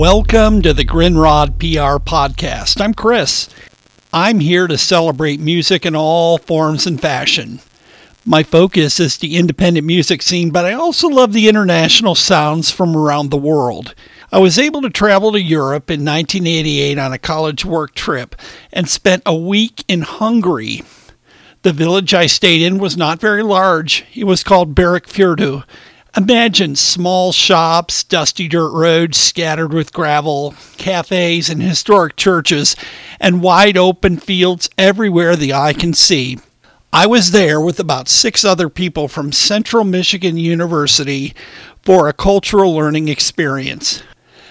Welcome to the Grindrod PR podcast. I'm Chris. I'm here to celebrate music in all forms and fashion. My focus is the independent music scene, but I also love the international sounds from around the world. I was able to travel to Europe in 1988 on a college work trip and spent a week in Hungary. The village I stayed in was not very large. It was called Berekfürdő. Imagine small shops, dusty dirt roads scattered with gravel, cafes and historic churches, and wide open fields everywhere the eye can see. I was there with about six other people from Central Michigan University for a cultural learning experience.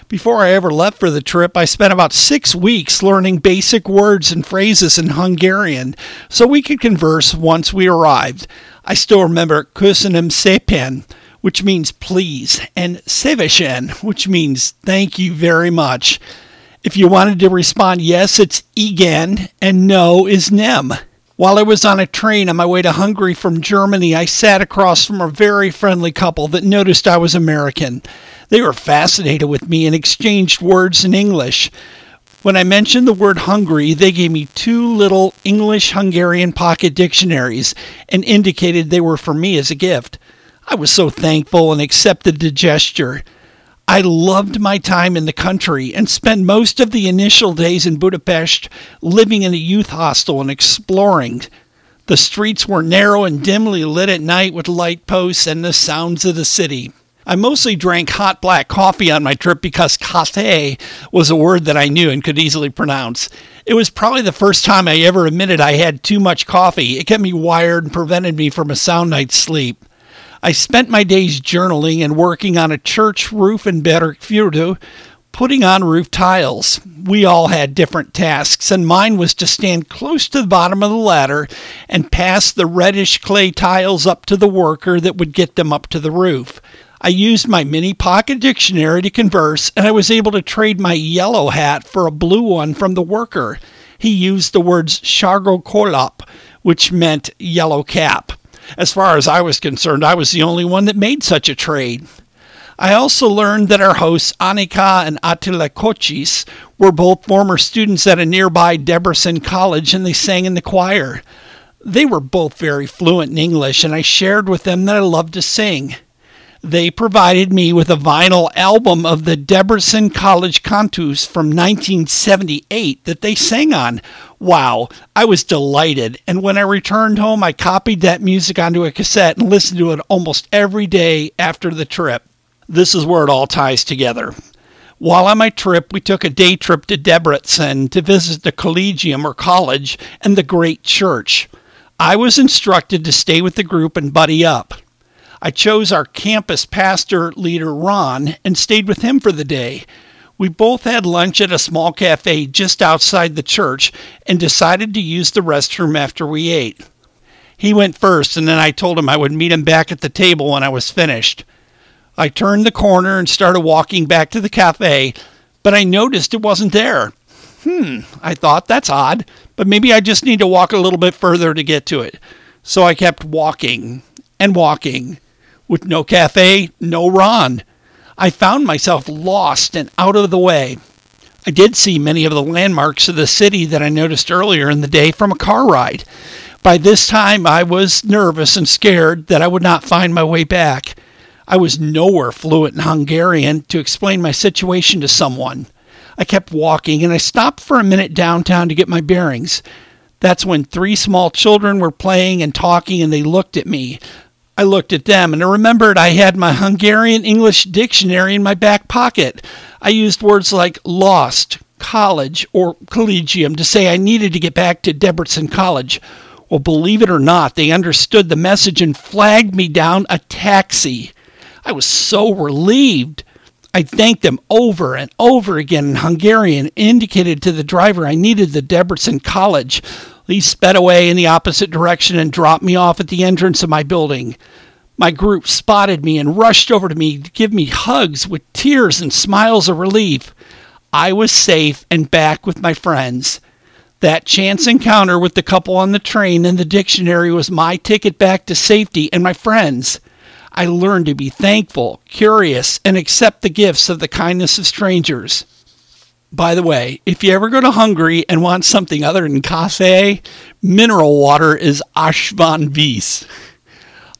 Before I ever left for the trip, I spent about six weeks learning basic words and phrases in Hungarian so we could converse once we arrived. I still remember Köszönöm szépen, which means please, and Szívesen, which means thank you very much. If you wanted to respond yes, it's igen, and no is nem. While I was on a train on my way to Hungary from Germany, I sat across from a very friendly couple that noticed I was American. They were fascinated with me and exchanged words in English. When I mentioned the word Hungary, they gave me two little English Hungarian pocket dictionaries and indicated they were for me as a gift. I was so thankful and accepted the gesture. I loved my time in the country and spent most of the initial days in Budapest living in a youth hostel and exploring. The streets were narrow and dimly lit at night with light posts and the sounds of the city. I mostly drank hot black coffee on my trip because café was a word that I knew and could easily pronounce. It was probably the first time I ever admitted I had too much coffee. It kept me wired and prevented me from a sound night's sleep. I spent my days journaling and working on a church roof in Berekfürdő, putting on roof tiles. We all had different tasks, and mine was to stand close to the bottom of the ladder and pass the reddish clay tiles up to the worker that would get them up to the roof. I used my mini pocket dictionary to converse, and I was able to trade my yellow hat for a blue one from the worker. He used the words sárga which meant yellow cap. As far as I was concerned, I was the only one that made such a trade. I also learned that our hosts, Anika and Attila Kocsis, were both former students at a nearby Debrecen college and they sang in the choir. They were both very fluent in English, and I shared with them that I loved to sing. They provided me with a vinyl album of the Debrecen College Cantus from 1978 that they sang on. Wow, I was delighted. And when I returned home, I copied that music onto a cassette and listened to it almost every day after the trip. This is where it all ties together. While on my trip, we took a day trip to Debrecen to visit the Collegium or college and the great church. I was instructed to stay with the group and buddy up. I chose our campus pastor leader, Ron, and stayed with him for the day. We both had lunch at a small cafe just outside the church and decided to use the restroom after we ate. He went first, and then I told him I would meet him back at the table when I was finished. I turned the corner and started walking back to the cafe, but I noticed it wasn't there. Hmm, I thought, that's odd, but maybe I just need to walk a little bit further to get to it. So I kept walking and walking with no cafe, no Ron. I found myself lost and out of the way. I did see many of the landmarks of the city that I noticed earlier in the day from a car ride. By this time, I was nervous and scared that I would not find my way back. I was nowhere fluent in Hungarian to explain my situation to someone. I kept walking and I stopped for a minute downtown to get my bearings. That's when three small children were playing and talking and they looked at me. I looked at them and I remembered I had my Hungarian English dictionary in my back pocket. I used words like lost, college, or collegium to say I needed to get back to Debrecen College. Well, believe it or not, they understood the message and flagged me down a taxi. I was so relieved. I thanked them over and over again in Hungarian, indicated to the driver I needed the Debrecen College. He sped away in the opposite direction and dropped me off at the entrance of my building. My group spotted me and rushed over to me to give me hugs with tears and smiles of relief. I was safe and back with my friends. That chance encounter with the couple on the train and the dictionary was my ticket back to safety and my friends. I learned to be thankful, curious, and accept the gifts of the kindness of strangers. By the way, if you ever go to Hungary and want something other than kafe, mineral water is Ashvan Vies.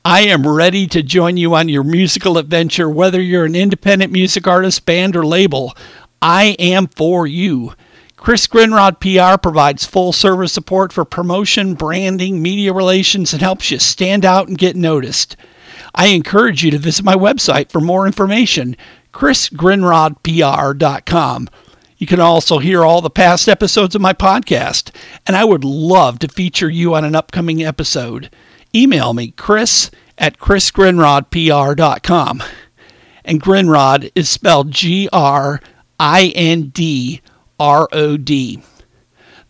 I am ready to join you on your musical adventure, whether you're an independent music artist, band, or label. I am for you. Chris Grindrod PR provides full service support for promotion, branding, media relations, and helps you stand out and get noticed. I encourage you to visit my website for more information, chrisgrindrodpr.com. You can also hear all the past episodes of my podcast, and I would love to feature you on an upcoming episode. Email me, chris at chrisgrindrodpr.com. And Grindrod is spelled G R I N D R O D.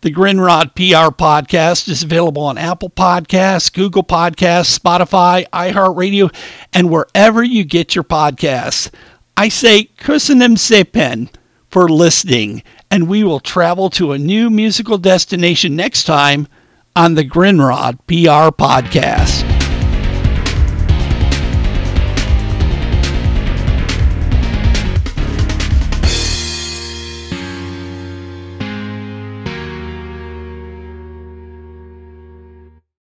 The Grindrod PR podcast is available on Apple Podcasts, Google Podcasts, Spotify, iHeartRadio, and wherever you get your podcasts. I say köszönöm szépen for listening, and we will travel to a new musical destination next time on the Grindrod PR podcast.